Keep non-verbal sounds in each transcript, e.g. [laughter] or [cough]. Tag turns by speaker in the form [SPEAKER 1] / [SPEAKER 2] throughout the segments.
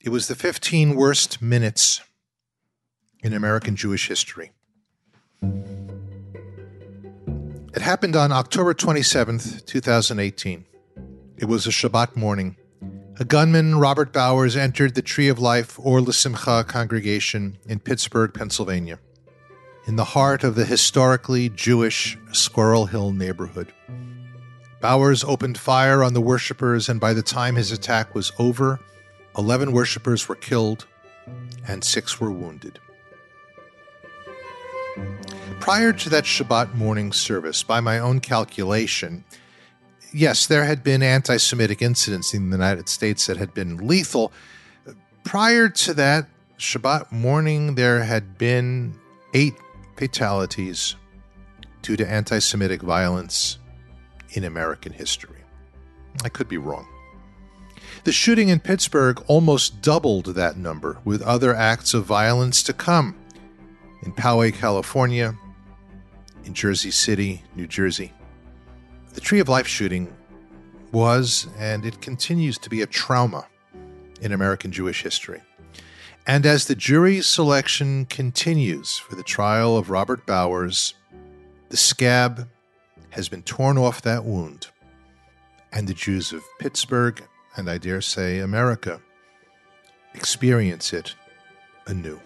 [SPEAKER 1] It was the 15 worst minutes in American Jewish history. It happened on October 27th, 2018. It was a Shabbat morning. A gunman, Robert Bowers, entered the Tree of Life or L'Simcha congregation in Pittsburgh, Pennsylvania, in the heart of the historically Jewish Squirrel Hill neighborhood. Bowers opened fire on the worshippers, and by the time his attack was over, 11 worshippers were killed and six were wounded. Prior to that Shabbat morning service, by my own calculation, yes, there had been anti Semitic incidents in the United States that had been lethal. Prior to that Shabbat morning, there had been eight fatalities due to anti Semitic violence in American history. I could be wrong. The shooting in Pittsburgh almost doubled that number, with other acts of violence to come in Poway, California, in Jersey City, New Jersey. The Tree of Life shooting was, and it continues to be, a trauma in American Jewish history. And as the jury selection continues for the trial of Robert Bowers, the scab has been torn off that wound, and the Jews of Pittsburgh, and I dare say America, experience it anew.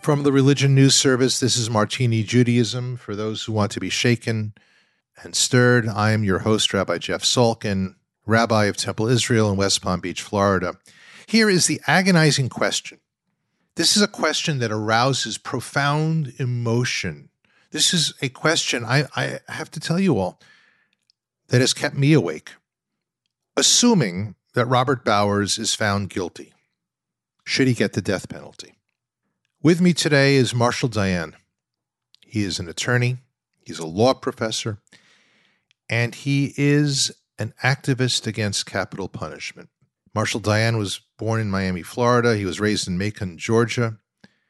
[SPEAKER 1] From the Religion News Service, this is Martini Judaism. For those who want to be shaken and stirred, I am your host, Rabbi Jeff Salkin, Rabbi of Temple Israel in West Palm Beach, Florida. Here is the agonizing question. This is a question that arouses profound emotion. This is a question, I, I have to tell you all, that has kept me awake. Assuming that Robert Bowers is found guilty, should he get the death penalty? With me today is Marshall Dayan. He is an attorney, he's a law professor, and he is an activist against capital punishment. Marshall Dayan was born in Miami, Florida. He was raised in Macon, Georgia.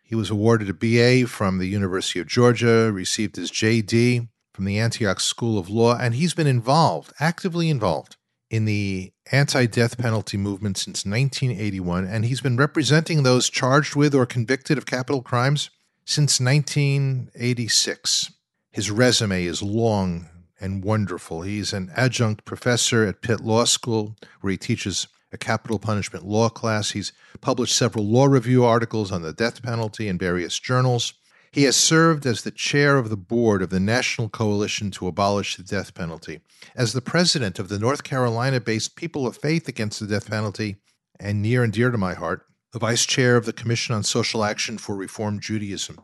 [SPEAKER 1] He was awarded a BA from the University of Georgia, received his JD from the Antioch School of Law, and he's been involved, actively involved, in the anti death penalty movement since 1981, and he's been representing those charged with or convicted of capital crimes since 1986. His resume is long and wonderful. He's an adjunct professor at Pitt Law School, where he teaches a capital punishment law class. He's published several law review articles on the death penalty in various journals. He has served as the chair of the board of the National Coalition to Abolish the Death Penalty, as the president of the North Carolina based People of Faith Against the Death Penalty, and near and dear to my heart, the vice chair of the Commission on Social Action for Reform Judaism,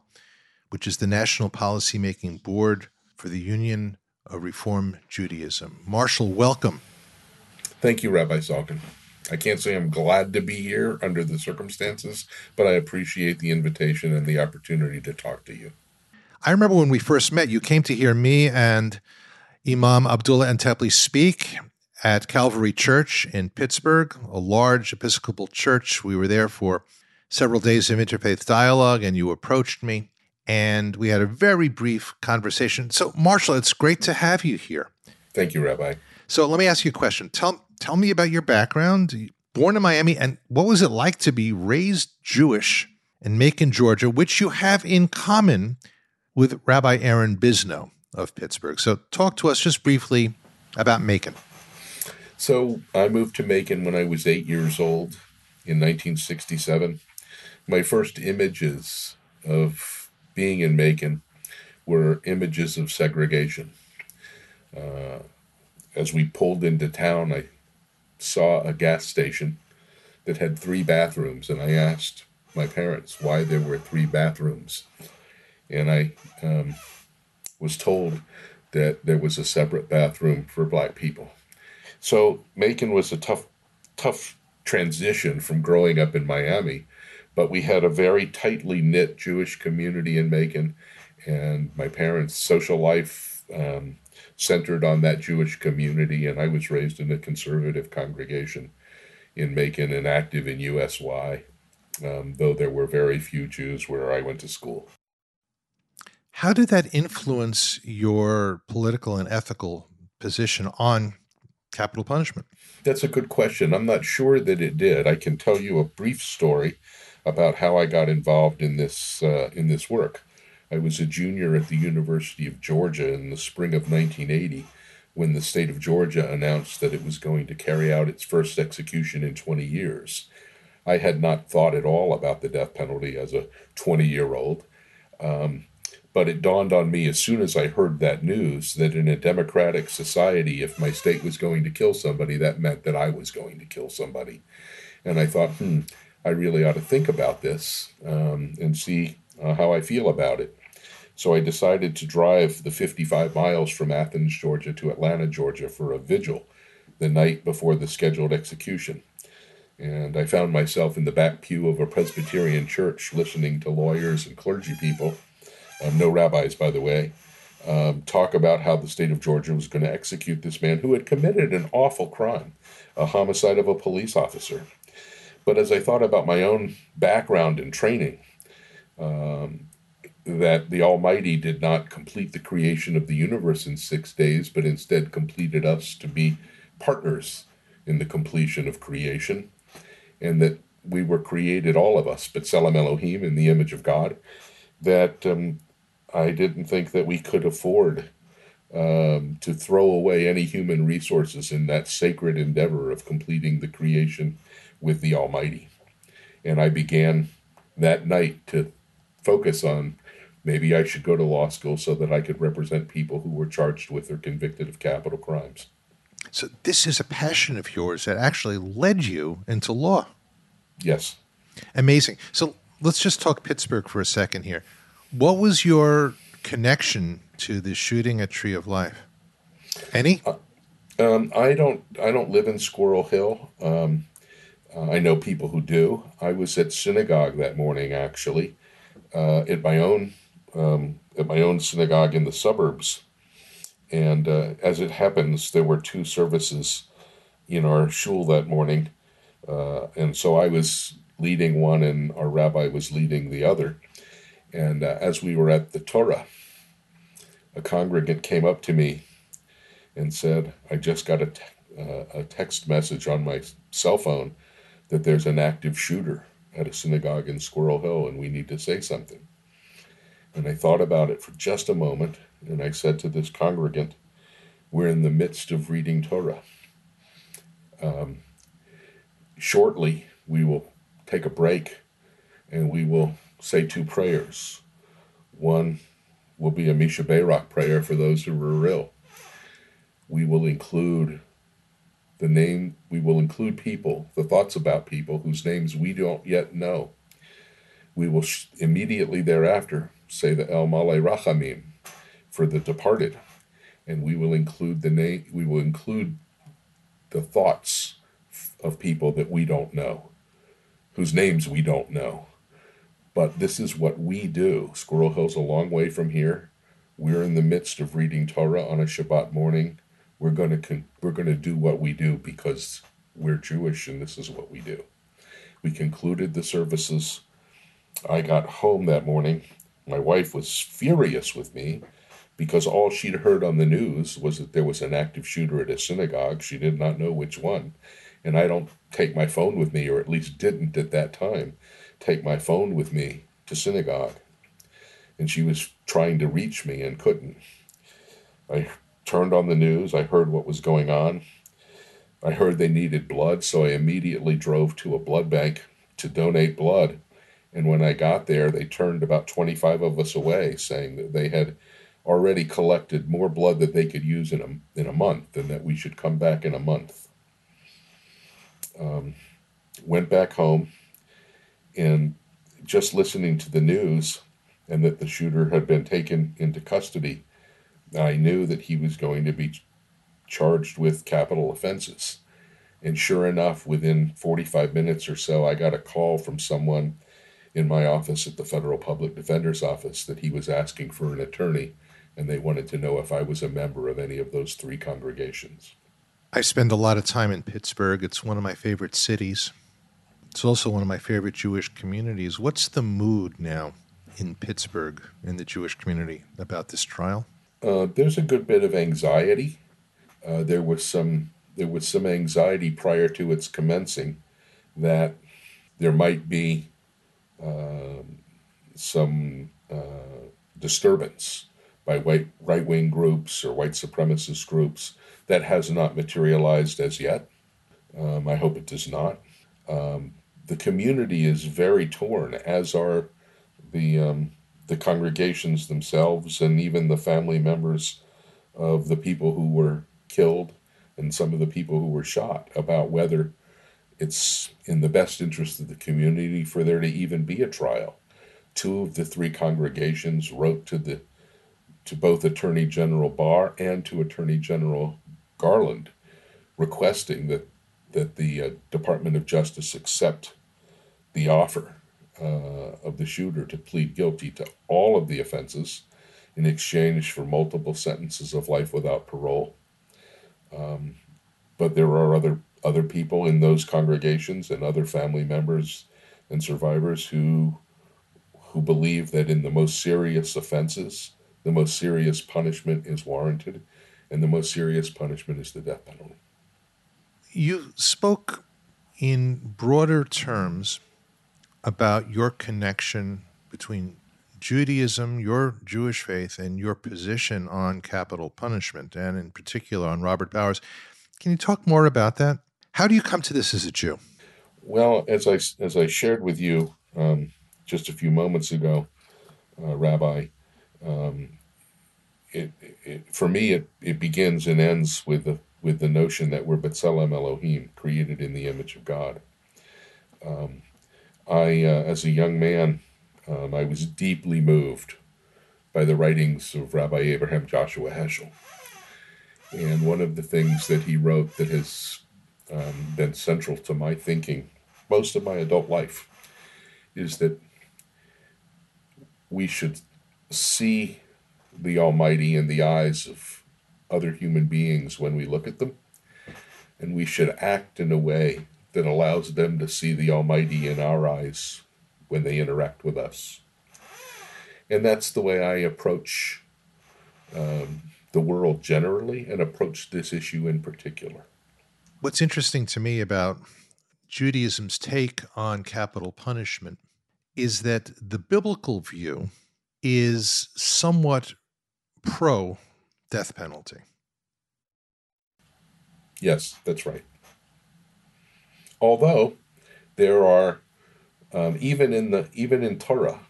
[SPEAKER 1] which is the national policymaking board for the Union of Reform Judaism. Marshall, welcome.
[SPEAKER 2] Thank you, Rabbi Salkin. I can't say I'm glad to be here under the circumstances, but I appreciate the invitation and the opportunity to talk to you.
[SPEAKER 1] I remember when we first met, you came to hear me and Imam Abdullah Antepli speak at Calvary Church in Pittsburgh, a large Episcopal church. We were there for several days of interfaith dialogue, and you approached me, and we had a very brief conversation. So, Marshall, it's great to have you here.
[SPEAKER 2] Thank you, Rabbi.
[SPEAKER 1] So, let me ask you a question. Tell tell me about your background. Born in Miami, and what was it like to be raised Jewish in Macon, Georgia, which you have in common with Rabbi Aaron Bisno of Pittsburgh. So, talk to us just briefly about Macon.
[SPEAKER 2] So, I moved to Macon when I was eight years old in 1967. My first images of being in Macon were images of segregation. Uh, as we pulled into town, I saw a gas station that had three bathrooms, and I asked my parents why there were three bathrooms, and I um, was told that there was a separate bathroom for black people. So Macon was a tough, tough transition from growing up in Miami, but we had a very tightly knit Jewish community in Macon, and my parents' social life um, centered on that Jewish community, and I was raised in a conservative congregation in Macon and active in USY. um, though there were very few Jews where I went to school.
[SPEAKER 1] How did that influence your political and ethical position on capital punishment?
[SPEAKER 2] That's a good question. I'm not sure that it did. I can tell you a brief story about how I got involved in this uh, in this work. I was a junior at the University of Georgia in the spring of 1980 when the state of Georgia announced that it was going to carry out its first execution in 20 years. I had not thought at all about the death penalty as a 20 year old. Um, but it dawned on me as soon as I heard that news that in a democratic society, if my state was going to kill somebody, that meant that I was going to kill somebody. And I thought, hmm, I really ought to think about this um, and see uh, how I feel about it. So I decided to drive the 55 miles from Athens, Georgia to Atlanta, Georgia for a vigil the night before the scheduled execution. And I found myself in the back pew of a Presbyterian church listening to lawyers and clergy people um, no rabbis, by the way, um, talk about how the state of Georgia was going to execute this man who had committed an awful crime, a homicide of a police officer. But as I thought about my own background and training, um, that the Almighty did not complete the creation of the universe in six days, but instead completed us to be partners in the completion of creation, and that we were created, all of us, B'Tselem Elohim, in the image of God, that um, I didn't think that we could afford um, to throw away any human resources in that sacred endeavor of completing the creation with the Almighty. And I began that night to focus on maybe I should go to law school so that I could represent people who were charged with or convicted of capital crimes.
[SPEAKER 1] So, this is a passion of yours that actually led you into law.
[SPEAKER 2] Yes.
[SPEAKER 1] Amazing. So, let's just talk Pittsburgh for a second here. What was your connection to the shooting at Tree of Life? Any? Uh,
[SPEAKER 2] um, I don't. I don't live in Squirrel Hill. Um, uh, I know people who do. I was at synagogue that morning, actually, uh, at my own um, at my own synagogue in the suburbs, and uh, as it happens, there were two services in our shul that morning, uh, and so I was leading one, and our rabbi was leading the other and uh, as we were at the Torah, a congregant came up to me and said, I just got a, te- uh, a text message on my cell phone that there's an active shooter at a synagogue in Squirrel Hill and we need to say something. And I thought about it for just a moment and I said to this congregant, We're in the midst of reading Torah. Um, shortly, we will take a break and we will say two prayers. One will be a Mi Sheberach prayer for those who were ill. We will include the name, we will include people, the thoughts about people whose names we don't yet know. We will sh- immediately thereafter say the El Male Rachamim for the departed, and we will include the name, we will include the thoughts of people that we don't know, whose names we don't know. But this is what we do. Squirrel Hill's a long way from here. We're in the midst of reading Torah on a Shabbat morning. We're going to con- we're going to do what we do because we're Jewish and this is what we do. We concluded the services. I got home that morning. My wife was furious with me because all she'd heard on the news was that there was an active shooter at a synagogue. She did not know which one. And I don't take my phone with me, or at least didn't at that time take my phone with me to synagogue. And she was trying to reach me and couldn't. I turned on the news. I heard what was going on. I heard they needed blood, so I immediately drove to a blood bank to donate blood. And when I got there, they turned about 25 of us away, saying that they had already collected more blood that they could use in a, in a month and that we should come back in a month. Um, went back home, and just listening to the news and that the shooter had been taken into custody, I knew that he was going to be charged with capital offenses. And sure enough, within 45 minutes or so, I got a call from someone in my office at the Federal Public Defender's Office that he was asking for an attorney, and they wanted to know if I was a member of any of those three congregations.
[SPEAKER 1] I spend a lot of time in Pittsburgh. It's one of my favorite cities It's also one of my favorite Jewish communities. What's the mood now in Pittsburgh in the Jewish community about this trial?
[SPEAKER 2] Uh, there's a good bit of anxiety. Uh, there was some there was some anxiety prior to its commencing that there might be some uh, disturbance by white right wing groups or white supremacist groups that has not materialized as yet. Um, I hope it does not. Um, the community is very torn, as are the um, the congregations themselves, and even the family members of the people who were killed and some of the people who were shot about whether it's in the best interest of the community for there to even be a trial. Two of the three congregations wrote to the to both Attorney General Barr and to Attorney General Garland, requesting that that the uh, Department of Justice accept the offer uh, of the shooter to plead guilty to all of the offenses in exchange for multiple sentences of life without parole. Um, but there are other other people in those congregations and other family members and survivors who who believe that in the most serious offenses, the most serious punishment is warranted, and the most serious punishment is the death penalty.
[SPEAKER 1] You spoke in broader terms about your connection between Judaism, your Jewish faith, and your position on capital punishment, and in particular on Robert Bowers. Can you talk more about that? How do you come to this as a Jew?
[SPEAKER 2] Well, as I as I shared with you um, just a few moments ago, uh, Rabbi, um, it, it, for me it, it begins and ends with the with the notion that we're B'Tselem Elohim, created in the image of God. Um, I, uh, as a young man, um, I was deeply moved by the writings of Rabbi Abraham Joshua Heschel. And one of the things that he wrote that has um, been central to my thinking most of my adult life is that we should see the Almighty in the eyes of other human beings when we look at them, and we should act in a way that allows them to see the Almighty in our eyes when they interact with us. And that's the way I approach um, the world generally and approach this issue in particular.
[SPEAKER 1] What's interesting to me about Judaism's take on capital punishment is that the biblical view is somewhat pro death penalty.
[SPEAKER 2] Yes, that's right. Although there are um, even in the even in Torah,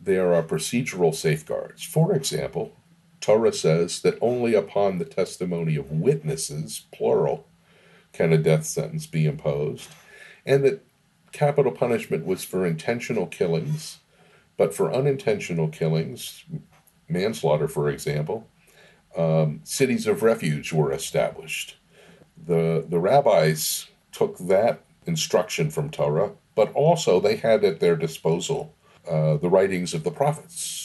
[SPEAKER 2] there are procedural safeguards. For example, Torah says that only upon the testimony of witnesses, plural, can a death sentence be imposed, and that capital punishment was for intentional killings, but for unintentional killings, manslaughter, for example, um, cities of refuge were established. The the rabbis took that instruction from Torah, but also they had at their disposal uh, the writings of the prophets.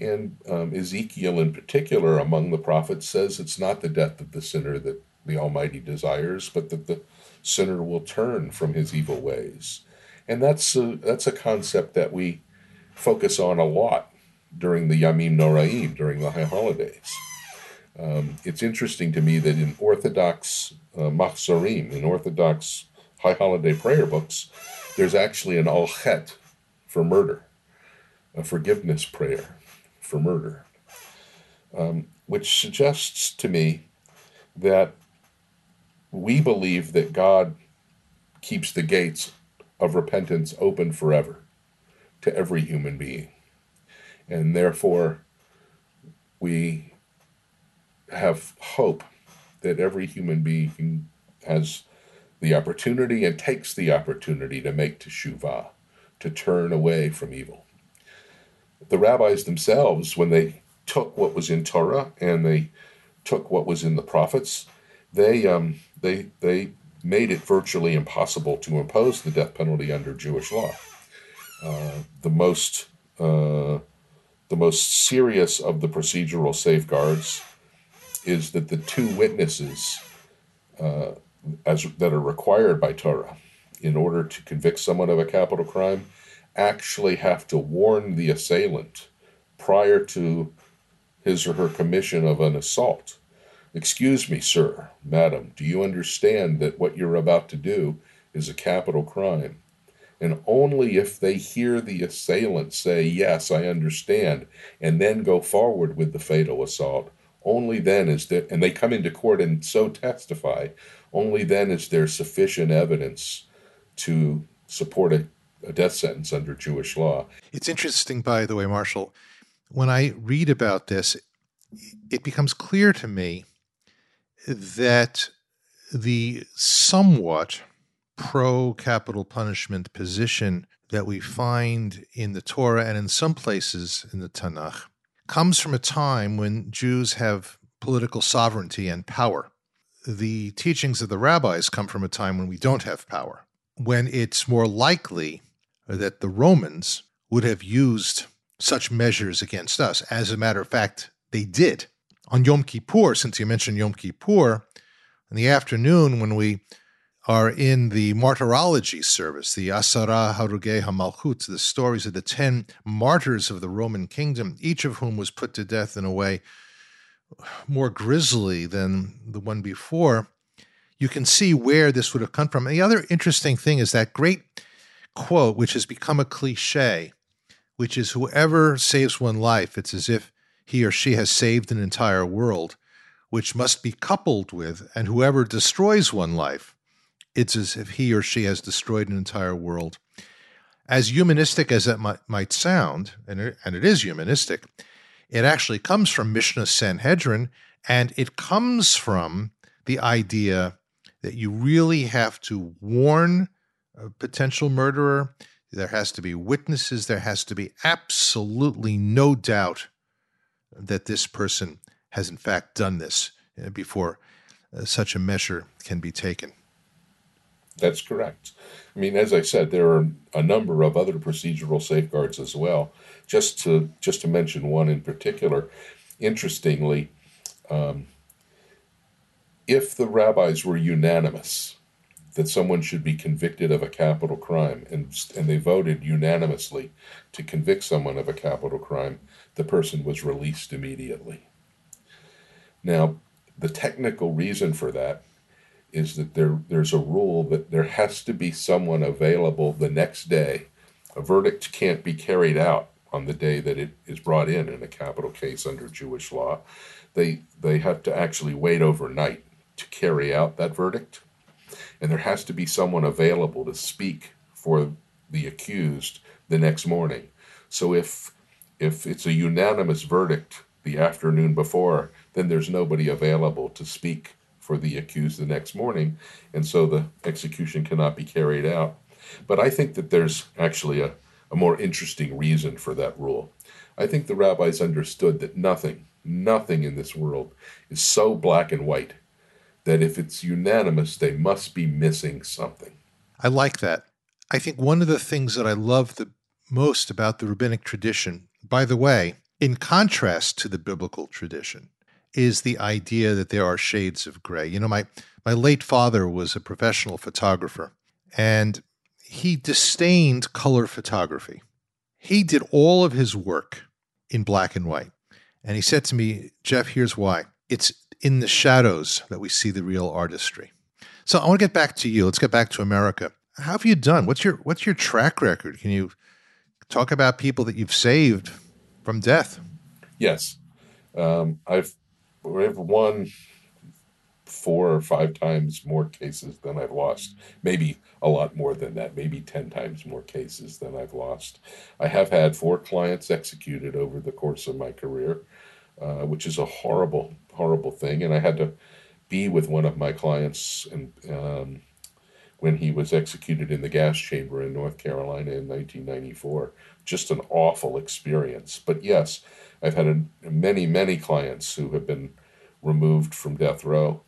[SPEAKER 2] And um, Ezekiel, in particular, among the prophets, says it's not the death of the sinner that the Almighty desires, but that the sinner will turn from his evil ways. And that's a, that's a concept that we focus on a lot during the Yamim Noraim, during the high holidays. Um, it's interesting to me that in Orthodox uh, Machzorim, in Orthodox high holiday prayer books, there's actually an Al Chet for murder, a forgiveness prayer for murder, um, which suggests to me that we believe that God keeps the gates of repentance open forever to every human being. And therefore, we have hope that every human being has the opportunity and takes the opportunity to make teshuvah, to turn away from evil. The rabbis themselves, when they took what was in Torah and they took what was in the prophets, they um, they they made it virtually impossible to impose the death penalty under Jewish law. Uh, the most uh, the most serious of the procedural safeguards is that the two witnesses uh, as that are required by Torah in order to convict someone of a capital crime, actually have to warn the assailant prior to his or her commission of an assault. Excuse me, sir, madam, do you understand that what you're about to do is a capital crime? And only if they hear the assailant say, Yes, I understand, and then go forward with the fatal assault, only then is there, and they come into court and so testify, only then is there sufficient evidence to support a, a death sentence under Jewish law.
[SPEAKER 1] It's interesting, by the way, Marshall, when I read about this, it becomes clear to me that the somewhat pro capital punishment position that we find in the Torah and in some places in the Tanakh comes from a time when Jews have political sovereignty and power. The teachings of the rabbis come from a time when we don't have power, when it's more likely that the Romans would have used such measures against us. As a matter of fact, they did. On Yom Kippur, since you mentioned Yom Kippur, in the afternoon when we are in the martyrology service, the Asara Harugei HaMalchut, the stories of the ten martyrs of the Roman kingdom, each of whom was put to death in a way more grisly than the one before, you can see where this would have come from. And the other interesting thing is that great quote, which has become a cliche, which is whoever saves one life, it's as if he or she has saved an entire world, which must be coupled with, and whoever destroys one life, it's as if he or she has destroyed an entire world. As humanistic as that might, sound, and it, and it is humanistic, it actually comes from Mishnah Sanhedrin, and it comes from the idea that you really have to warn a potential murderer. There has to be witnesses. There has to be absolutely no doubt that this person has, in fact, done this uh, before uh, such a measure can be taken.
[SPEAKER 2] That's correct. I mean, as I said, there are a number of other procedural safeguards as well. Just to just to mention one in particular, interestingly, um, if the rabbis were unanimous that someone should be convicted of a capital crime, and and they voted unanimously to convict someone of a capital crime, the person was released immediately. Now, the technical reason for that is that there there's a rule that there has to be someone available the next day. A verdict can't be carried out on the day that it is brought in in a capital case under Jewish law. They they have to actually wait overnight to carry out that verdict. And there has to be someone available to speak for the accused the next morning. So if if it's a unanimous verdict the afternoon before, then there's nobody available to speak for the accused the next morning, and so the execution cannot be carried out. But I think that there's actually a, a more interesting reason for that rule. I think the rabbis understood that nothing, nothing in this world is so black and white that if it's unanimous, they must be missing something.
[SPEAKER 1] I like that. I think one of the things that I love the most about the rabbinic tradition, by the way, in contrast to the biblical tradition, is the idea that there are shades of gray. You know, my my late father was a professional photographer, and he disdained color photography. He did all of his work in black and white. And he said to me, Jeff, here's why. It's in the shadows that we see the real artistry. So I want to get back to you. Let's get back to America. How have you done? What's your what's your track record? Can you talk about people that you've saved from death?
[SPEAKER 2] Yes, um, I've I've won four or five times more cases than I've lost. Maybe a lot more than that, maybe 10 times more cases than I've lost. I have had four clients executed over the course of my career, uh, which is a horrible, horrible thing. And I had to be with one of my clients and, um, when he was executed in the gas chamber in North Carolina in 1994. Just an awful experience. But yes, I've had a, many, many clients who have been removed from death row,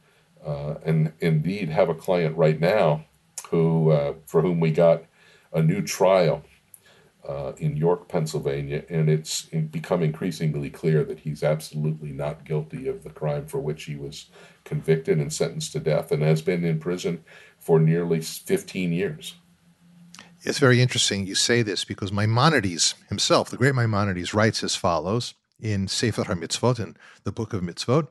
[SPEAKER 2] uh, and indeed have a client right now who, uh, for whom we got a new trial uh, in York, Pennsylvania, and it's become increasingly clear that he's absolutely not guilty of the crime for which he was convicted and sentenced to death, and has been in prison for nearly 15 years.
[SPEAKER 1] It's very interesting you say this because Maimonides himself, the great Maimonides, writes as follows in Sefer HaMitzvot, in the Book of Mitzvot.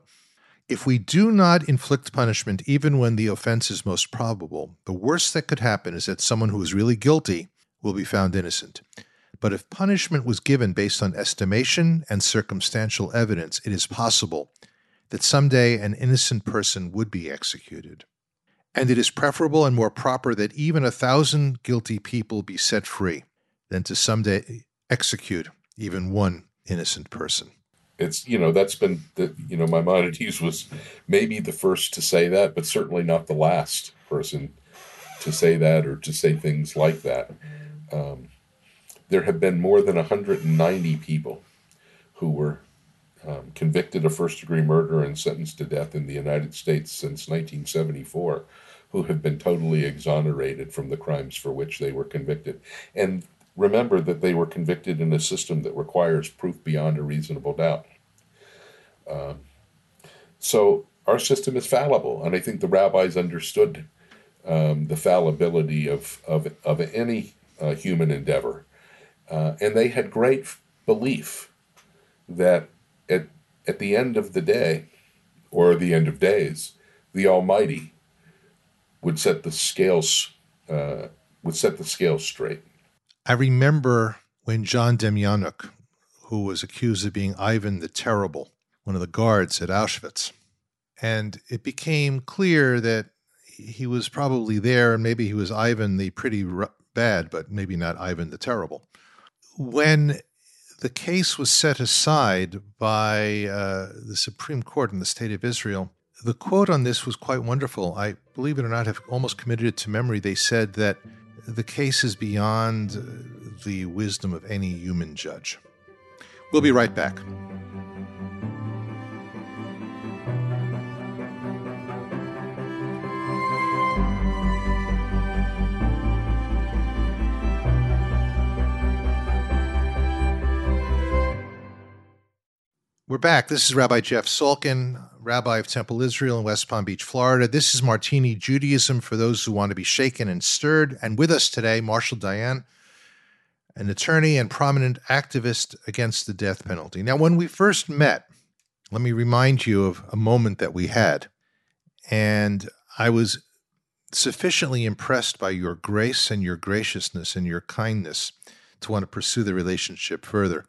[SPEAKER 1] If we do not inflict punishment even when the offense is most probable, the worst that could happen is that someone who is really guilty will be found innocent. But if punishment was given based on estimation and circumstantial evidence, it is possible that someday an innocent person would be executed. And it is preferable and more proper that even a thousand guilty people be set free than to someday execute even one innocent person.
[SPEAKER 2] It's, you know, that's been, the, you know, Maimonides was maybe the first to say that, but certainly not the last person to say that or to say things like that. Um, there have been more than 190 people who were um, convicted of first degree murder and sentenced to death in the United States since 1974 who have been totally exonerated from the crimes for which they were convicted. And remember that they were convicted in a system that requires proof beyond a reasonable doubt. Um, so our system is fallible, and I think the rabbis understood um, the fallibility of, of, of any uh, human endeavor. Uh, and they had great belief that at, at the end of the day, or the end of days, the Almighty would set the scales uh, would set the scales straight.
[SPEAKER 1] I remember when John Demjanjuk, who was accused of being Ivan the Terrible, one of the guards at Auschwitz, and it became clear that he was probably there, and maybe he was Ivan the pretty bad, but maybe not Ivan the Terrible. When the case was set aside by uh, the Supreme Court in the state of Israel, the quote on this was quite wonderful. I believe it or not have almost committed it to memory. They said that the case is beyond the wisdom of any human judge. We'll be right back. We're back. This is Rabbi Jeff Salkin, Rabbi of Temple Israel in West Palm Beach, Florida. This is Martini Judaism for those who want to be shaken and stirred. And with us today, Marshall Dayan, an attorney and prominent activist against the death penalty. Now, when we first met, let me remind you of a moment that we had. And I was sufficiently impressed by your grace and your graciousness and your kindness to want to pursue the relationship further.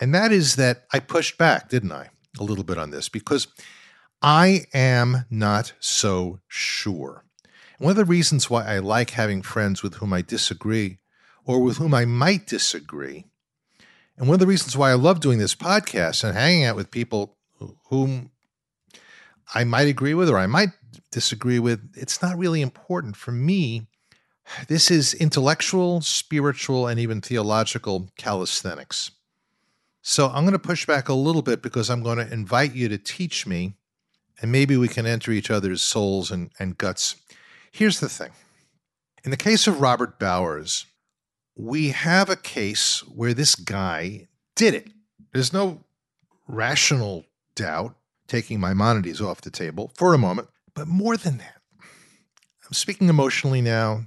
[SPEAKER 1] And that is that I pushed back, didn't I, a little bit on this because I am not so sure. one of the reasons why I like having friends with whom I disagree or with whom I might disagree, and one of the reasons why I love doing this podcast and hanging out with people whom I might agree with or I might disagree with, it's not really important. For me, this is intellectual, spiritual, and even theological calisthenics. So I'm going to push back a little bit because I'm going to invite you to teach me, and maybe we can enter each other's souls and, and guts. Here's the thing in the case of Robert Bowers, we have a case where this guy did it. There's no rational doubt, taking Maimonides off the table for a moment, but more than that, I'm speaking emotionally now.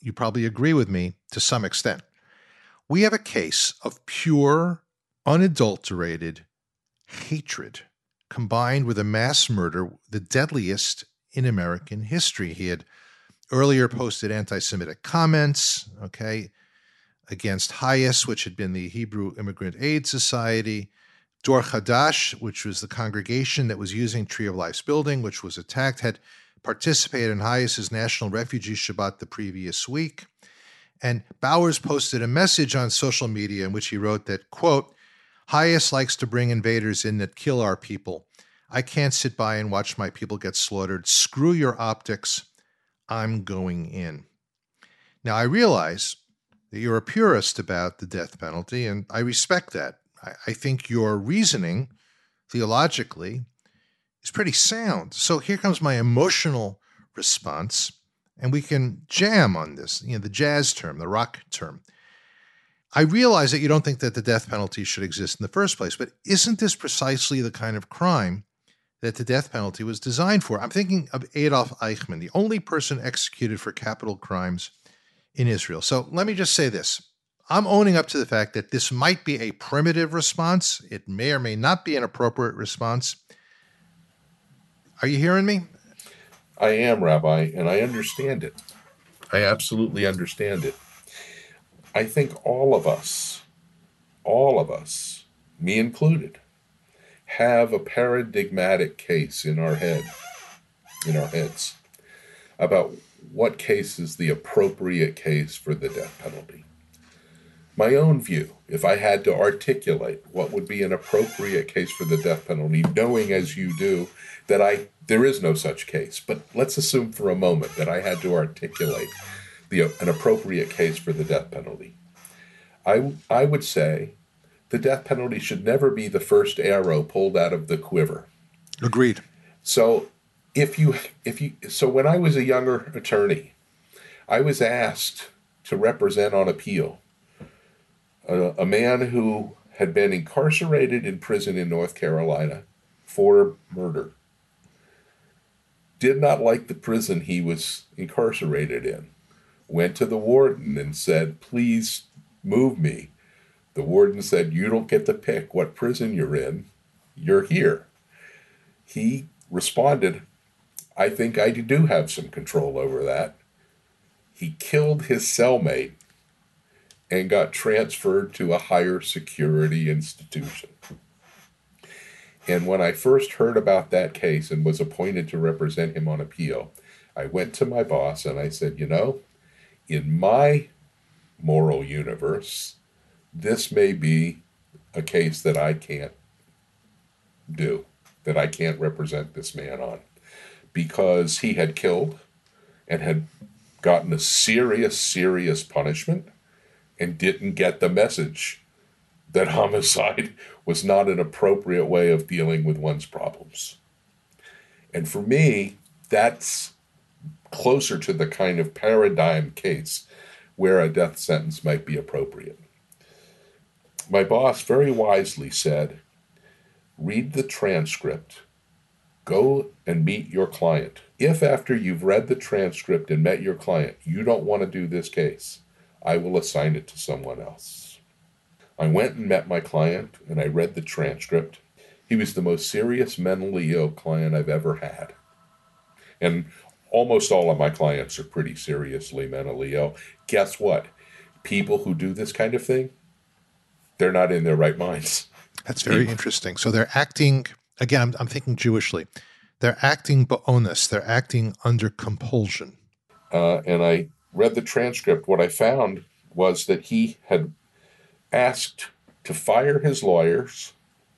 [SPEAKER 1] You probably agree with me to some extent. We have a case of pure unadulterated hatred combined with a mass murder, the deadliest in American history. He had earlier posted anti Semitic comments, okay, against HIAS, which had been the Hebrew Immigrant Aid Society, Dor Hadash, which was the congregation that was using Tree of Life's building, which was attacked, had participated in HIAS's National Refugee Shabbat the previous week. And Bowers posted a message on social media in which he wrote that, quote, HIAS likes to bring invaders in that kill our people. I can't sit by and watch my people get slaughtered. Screw your optics. I'm going in. Now, I realize that you're a purist about the death penalty, and I respect that. I, I think your reasoning, theologically, is pretty sound. So here comes my emotional response, and we can jam on this, you know, the jazz term, the rock term. I realize that you don't think that the death penalty should exist in the first place, but isn't this precisely the kind of crime that the death penalty was designed for? I'm thinking of Adolf Eichmann, the only person executed for capital crimes in Israel. So let me just say this. I'm owning up to the fact that this might be a primitive response. It may or may not be an appropriate response. Are you hearing me?
[SPEAKER 2] I am, Rabbi, and I understand it. I absolutely understand it. I think all of us, all of us, me included, have a paradigmatic case in our head, in our heads, about what case is the appropriate case for the death penalty. My own view, if I had to articulate what would be an appropriate case for the death penalty, knowing as you do that I there is no such case, but let's assume for a moment that I had to articulate the, an appropriate case for the death penalty. I, I would say the death penalty should never be the first arrow pulled out of the quiver.
[SPEAKER 1] Agreed.
[SPEAKER 2] So if you if you so when I was a younger attorney, I was asked to represent on appeal a, a man who had been incarcerated in prison in North Carolina for murder. Did not like the prison he was incarcerated in. Went to the warden and said, Please move me. The warden said, You don't get to pick what prison you're in. You're here. He responded, I think I do have some control over that. He killed his cellmate and got transferred to a higher security institution. And when I first heard about that case and was appointed to represent him on appeal, I went to my boss and I said, You know, in my moral universe, this may be a case that I can't do, that I can't represent this man on because he had killed and had gotten a serious, serious punishment and didn't get the message that [laughs] homicide was not an appropriate way of dealing with one's problems. And for me, that's closer to the kind of paradigm case where a death sentence might be appropriate. My boss very wisely said, read the transcript Go and meet your client. If after you've read the transcript and met your client, you don't want to do this case, I will assign it to someone else. I went and met my client and I read the transcript. He was the most serious mentally ill client I've ever had. And almost all of my clients are pretty seriously mentally ill. Guess what? People who do this kind of thing, they're not in their right minds.
[SPEAKER 1] That's very interesting. So they're acting again, I'm, I'm thinking Jewishly. They're acting ba'onus. They're acting under compulsion.
[SPEAKER 2] Uh, and I read the transcript. What I found was that he had asked to fire his lawyers,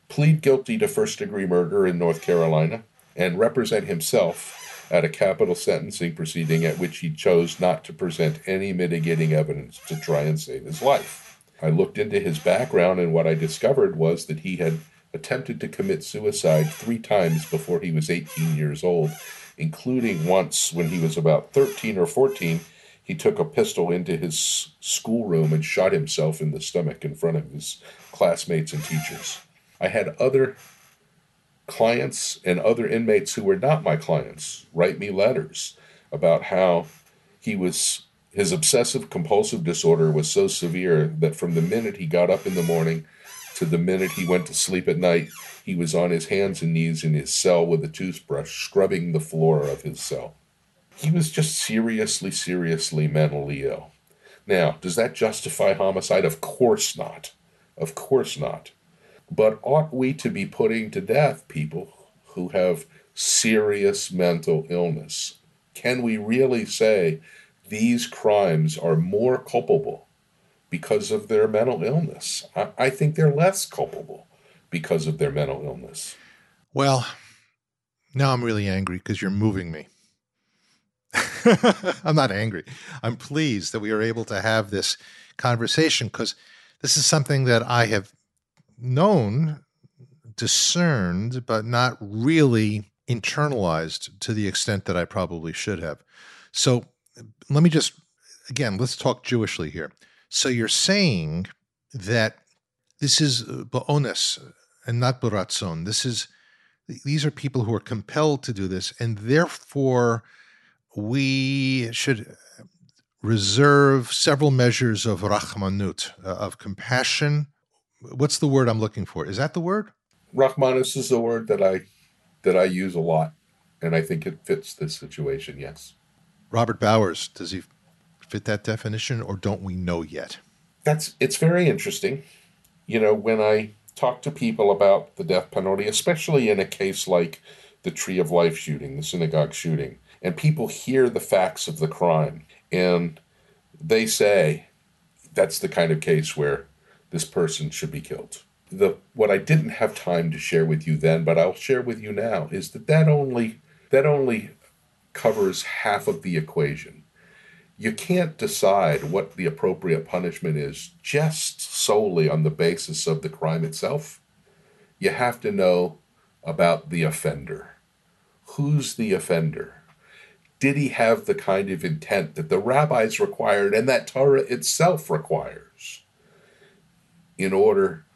[SPEAKER 2] plead guilty to first degree murder in North Carolina, and represent himself at a capital sentencing proceeding at which he chose not to present any mitigating evidence to try and save his life. I looked into his background, and what I discovered was that he had attempted to commit suicide three times before he was 18 years old, including once when he was about 13 or 14. He took a pistol into his schoolroom and shot himself in the stomach in front of his classmates and teachers. I had other clients and other inmates who were not my clients write me letters about how he was his obsessive compulsive disorder was so severe that from the minute he got up in the morning to the minute he went to sleep at night, he was on his hands and knees in his cell with a toothbrush, scrubbing the floor of his cell. He was just seriously, seriously mentally ill. Now, does that justify homicide? Of course not. Of course not. But ought we to be putting to death people who have serious mental illness? Can we really say these crimes are more culpable because of their mental illness. I, I think they're less culpable because of their mental illness.
[SPEAKER 1] Well, now I'm really angry because you're moving me. [laughs] I'm not angry. I'm pleased that we are able to have this conversation because this is something that I have known, discerned, but not really internalized to the extent that I probably should have. So let me just, again, let's talk Jewishly here. So you're saying that this is uh, ba'onus and not baratzon. This is these are people who are compelled to do this, and therefore we should reserve several measures of rachmanut, uh, of compassion. What's the word I'm looking for? Is that the word?
[SPEAKER 2] Rachmanus is the word that I that I use a lot, and I think it fits this situation. Yes.
[SPEAKER 1] Robert Bowers, does he fit that definition, or don't we know yet?
[SPEAKER 2] That's it's very interesting. You know, when I talk to people about the death penalty, especially in a case like the Tree of Life shooting, the synagogue shooting, and people hear the facts of the crime and they say that's the kind of case where this person should be killed. The what I didn't have time to share with you then, but I'll share with you now is that that only that only covers half of the equation. You can't decide what the appropriate punishment is just solely on the basis of the crime itself. You have to know about the offender. Who's the offender? did he have the kind of intent that the rabbis required and that Torah itself requires in order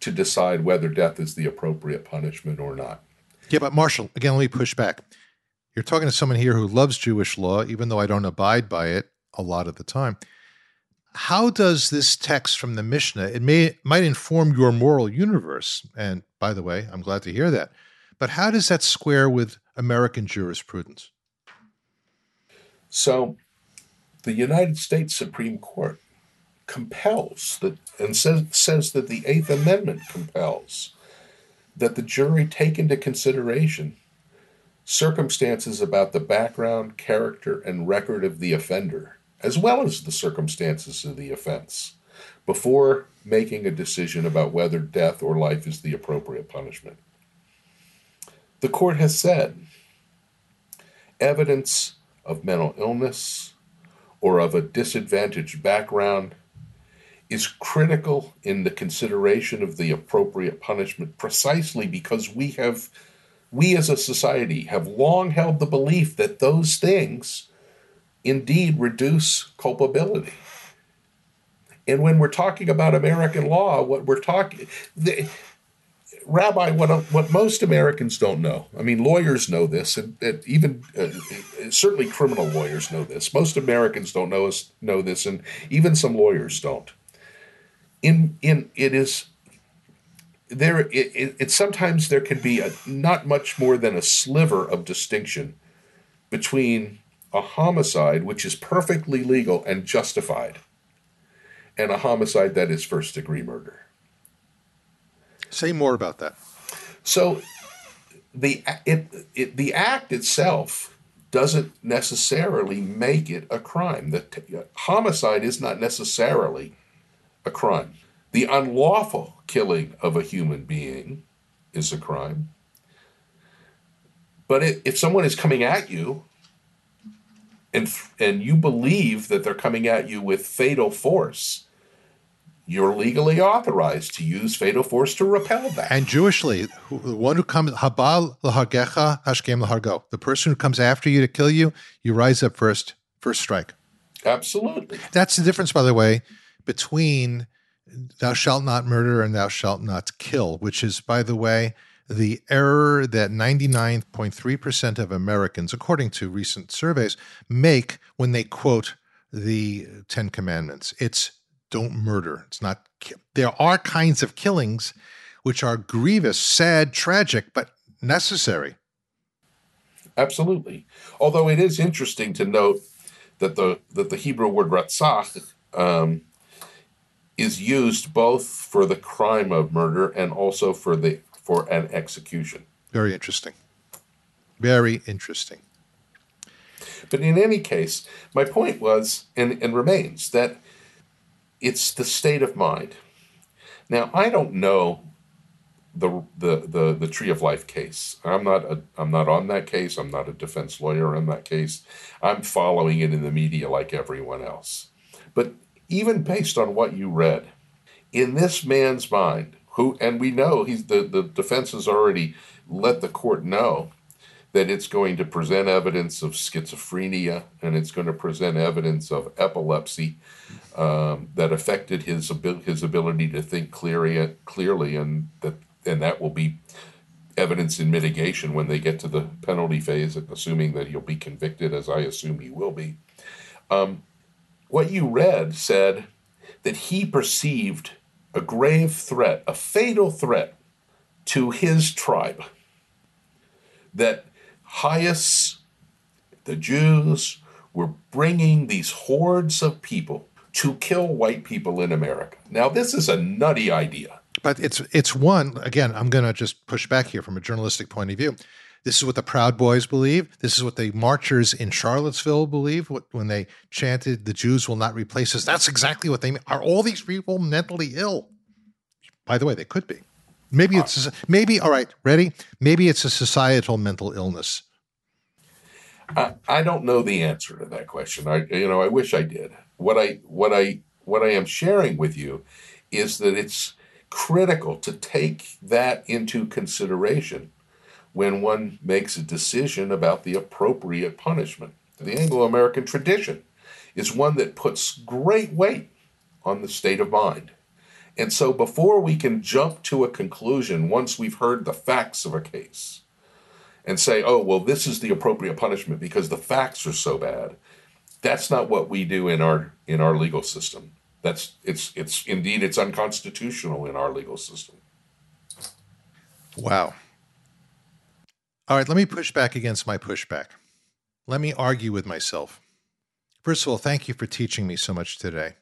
[SPEAKER 2] to decide whether death is the appropriate punishment or not?
[SPEAKER 1] Yeah, but Marshall, again, let me push back. You're talking to someone here who loves Jewish law, even though I don't abide by it a lot of the time. How does this text from the Mishnah it may might inform your moral universe? And by the way, I'm glad to hear that. But how does that square with American jurisprudence?
[SPEAKER 2] So the United States Supreme Court compels that and says, says that the Eighth Amendment compels that the jury take into consideration circumstances about the background, character, and record of the offender, as well as the circumstances of the offense, before making a decision about whether death or life is the appropriate punishment. The court has said evidence of mental illness or of a disadvantaged background is critical in the consideration of the appropriate punishment precisely because we have we as a society have long held the belief that those things indeed reduce culpability and when we're talking about american law what we're talking the Rabbi, what what most Americans don't know. I mean, lawyers know this, and, and even uh, certainly criminal lawyers know this. Most Americans don't know know this, and even some lawyers don't. In in it is there. It, it, it sometimes there can be a not much more than a sliver of distinction between a homicide, which is perfectly legal and justified, and a homicide that is first degree murder.
[SPEAKER 1] Say more about that.
[SPEAKER 2] So the it, it the act itself doesn't necessarily make it a crime. The t- homicide is not necessarily a crime. The unlawful killing of a human being is a crime. But if someone is coming at you and and you believe that they're coming at you with fatal force, you're legally authorized to use fatal force to repel that.
[SPEAKER 1] And Jewishly, the one who comes, Habal lahargecha, hashkem lahargo. The person who comes after you to kill you, you rise up first, first strike.
[SPEAKER 2] Absolutely.
[SPEAKER 1] That's the difference, by the way, between thou shalt not murder and thou shalt not kill, which is, by the way, the error that 99.3% of Americans, according to recent surveys, make when they quote the Ten Commandments. It's don't murder. It's not. There are kinds of killings which are grievous, sad, tragic, but necessary.
[SPEAKER 2] Absolutely. Although it is interesting to note that the that the Hebrew word ratzach um, is used both for the crime of murder and also for the for an execution.
[SPEAKER 1] Very interesting. Very interesting.
[SPEAKER 2] But in any case, my point was and, and remains that it's the state of mind. Now, I don't know the the the, the tree of life case. I'm not a, I'm not on that case. I'm not a defense lawyer on that case. I'm following it in the media like everyone else. But even based on what you read, in this man's mind, who and we know he's the, the defense has already let the court know that it's going to present evidence of schizophrenia and it's going to present evidence of epilepsy um, that affected his his ability to think clearly, clearly, and that and that will be evidence in mitigation when they get to the penalty phase, assuming that he'll be convicted, as I assume he will be. Um, what you read said that he perceived a grave threat, a fatal threat to his tribe. That Hias, the Jews, were bringing these hordes of people to kill white people in America. Now, this is a nutty idea.
[SPEAKER 1] But it's it's one again. I'm going to just push back here from a journalistic point of view. This is what the Proud Boys believe. This is what the marchers in Charlottesville believe when they chanted, "The Jews will not replace us." That's exactly what they mean. Are all these people mentally ill? By the way, they could be. Maybe it's maybe all right. Ready? Maybe it's a societal mental illness.
[SPEAKER 2] I, I don't know the answer to that question. I you know I wish I did. What I what I what I am sharing with you is that it's critical to take that into consideration when one makes a decision about the appropriate punishment. The Anglo American tradition is one that puts great weight on the state of mind. And so, before we can jump to a conclusion, once we've heard the facts of a case, and say, oh, well, this is the appropriate punishment because the facts are so bad, that's not what we do in our in our legal system. That's it's it's indeed it's unconstitutional in our legal system.
[SPEAKER 1] Wow. All right, let me push back against my pushback. Let me argue with myself. First of all, thank you for teaching me so much today.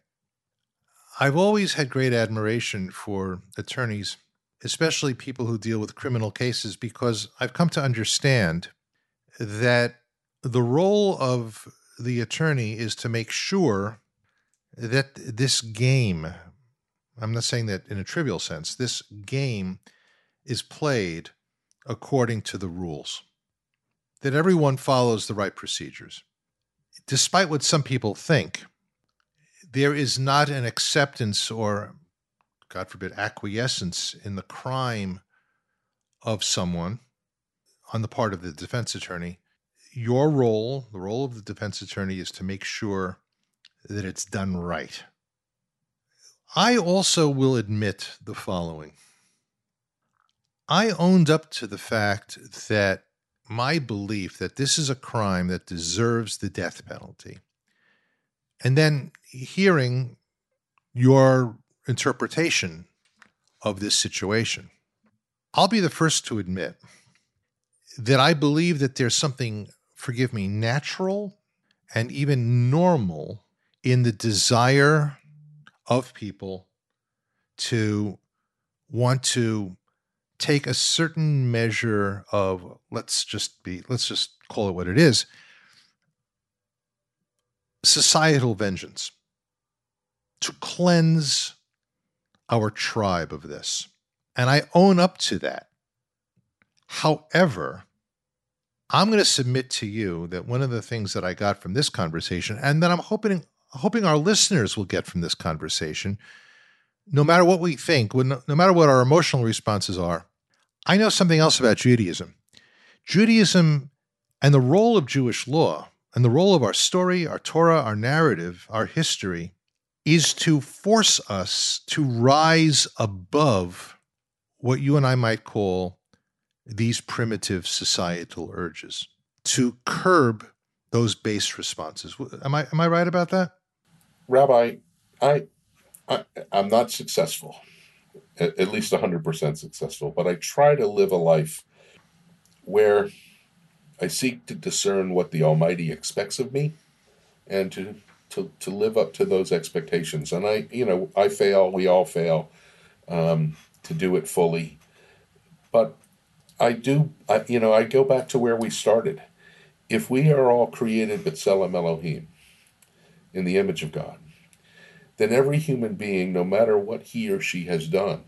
[SPEAKER 1] I've always had great admiration for attorneys, especially people who deal with criminal cases, because I've come to understand that the role of the attorney is to make sure that this game, I'm not saying that in a trivial sense, this game is played according to the rules, that everyone follows the right procedures. Despite what some people think, there is not an acceptance or, God forbid, acquiescence in the crime of someone on the part of the defense attorney. Your role, the role of the defense attorney, is to make sure that it's done right. I also will admit the following I owned up to the fact that my belief that this is a crime that deserves the death penalty. And then hearing your interpretation of this situation, I'll be the first to admit that I believe that there's something, forgive me, natural and even normal in the desire of people to want to take a certain measure of let's just be let's just call it what it is societal vengeance to cleanse our tribe of this. And i own up to that. However i'm going to submit to you that one of the things that i got from this conversation and that i'm hoping hoping our listeners will get from this conversation, no matter what we think, no, no matter what our emotional responses are, I know something else about Judaism. Judaism and the role of Jewish law and the role of our story, our Torah, our narrative, our history is to force us to rise above what you and I might call these primitive societal urges, to curb those base responses. Am I am I right about that?
[SPEAKER 2] Rabbi, I, I am not successful, at, least 100% successful, but I try to live a life where I seek to discern what the Almighty expects of me and to, to, to live up to those expectations. And I, you know, I fail, we all fail um, to do it fully. But I do, I, you know, I go back to where we started. If we are all created but B'Tselem Elohim, in the image of God, then every human being, no matter what he or she has done,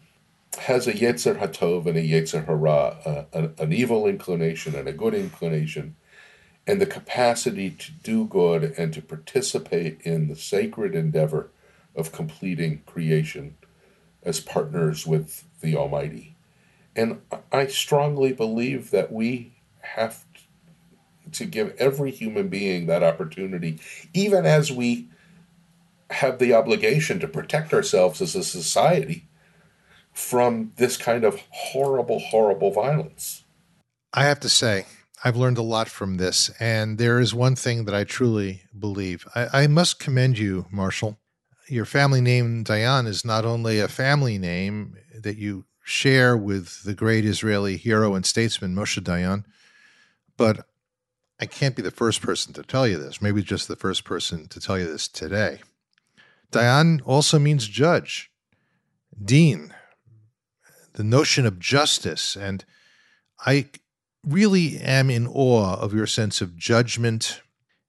[SPEAKER 2] has a Yetzer Hatov and a Yetzer Hara, uh, an, an evil inclination and a good inclination, and the capacity to do good and to participate in the sacred endeavor of completing creation as partners with the Almighty. And I strongly believe that we have to give every human being that opportunity, even as we have the obligation to protect ourselves as a society from this kind of horrible, horrible violence.
[SPEAKER 1] I have to say, I've learned a lot from this. And there is one thing that I truly believe. I, I must commend you, Marshall. Your family name, Dayan, is not only a family name that you share with the great Israeli hero and statesman Moshe Dayan, but I can't be the first person to tell you this, maybe just the first person to tell you this today. Dayan also means judge, din, the notion of justice. And I really am in awe of your sense of judgment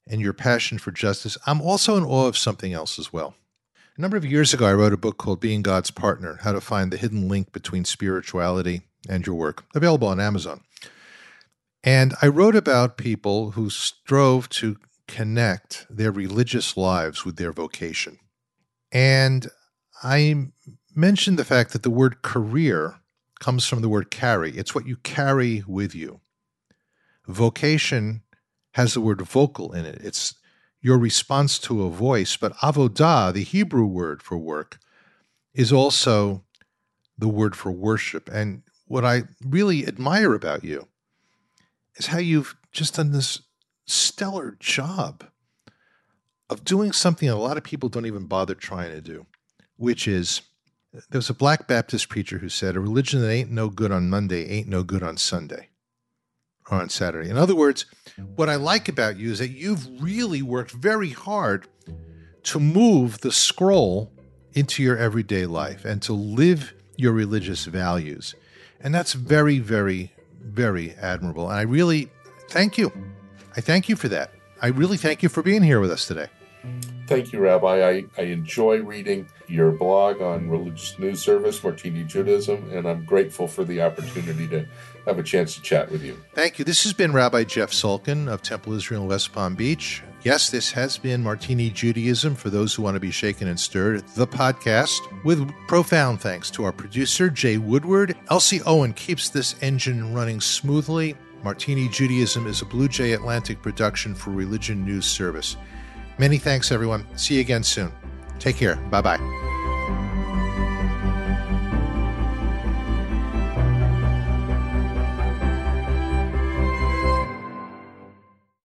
[SPEAKER 1] and your passion for justice. I'm also in awe of something else as well. A number of years ago, I wrote a book called Being God's Partner How to Find the Hidden Link Between Spirituality and Your Work, available on Amazon. And I wrote about people who strove to connect their religious lives with their vocation. And I mentioned the fact that the word career comes from the word carry. It's what you carry with you. Vocation has the word vocal in it. It's your response to a voice. But avodah, the Hebrew word for work, is also the word for worship. And what I really admire about you is how you've just done this stellar job of doing something a lot of people don't even bother trying to do, which is there was a black Baptist preacher who said, A religion that ain't no good on Monday ain't no good on Sunday or on Saturday. In other words, what I like about you is that you've really worked very hard to move the scroll into your everyday life and to live your religious values. And that's very, very, very admirable. And I really thank you. I thank you for that. I really thank you for being here with us today.
[SPEAKER 2] Thank you, Rabbi. I, I enjoy reading your blog on religious news service, Martini Judaism, and I'm grateful for the opportunity to have a chance to chat with you.
[SPEAKER 1] Thank you. This has been Rabbi Jeff Salkin of Temple Israel in West Palm Beach. Yes, this has been Martini Judaism for those who want to be shaken and stirred, the podcast, with profound thanks to our producer, Jay Woodward. Elsie Owen keeps this engine running smoothly. Martini Judaism is a Blue Jay Atlantic production for Religion News Service. Many thanks, everyone. See you again soon. Take care. Bye bye.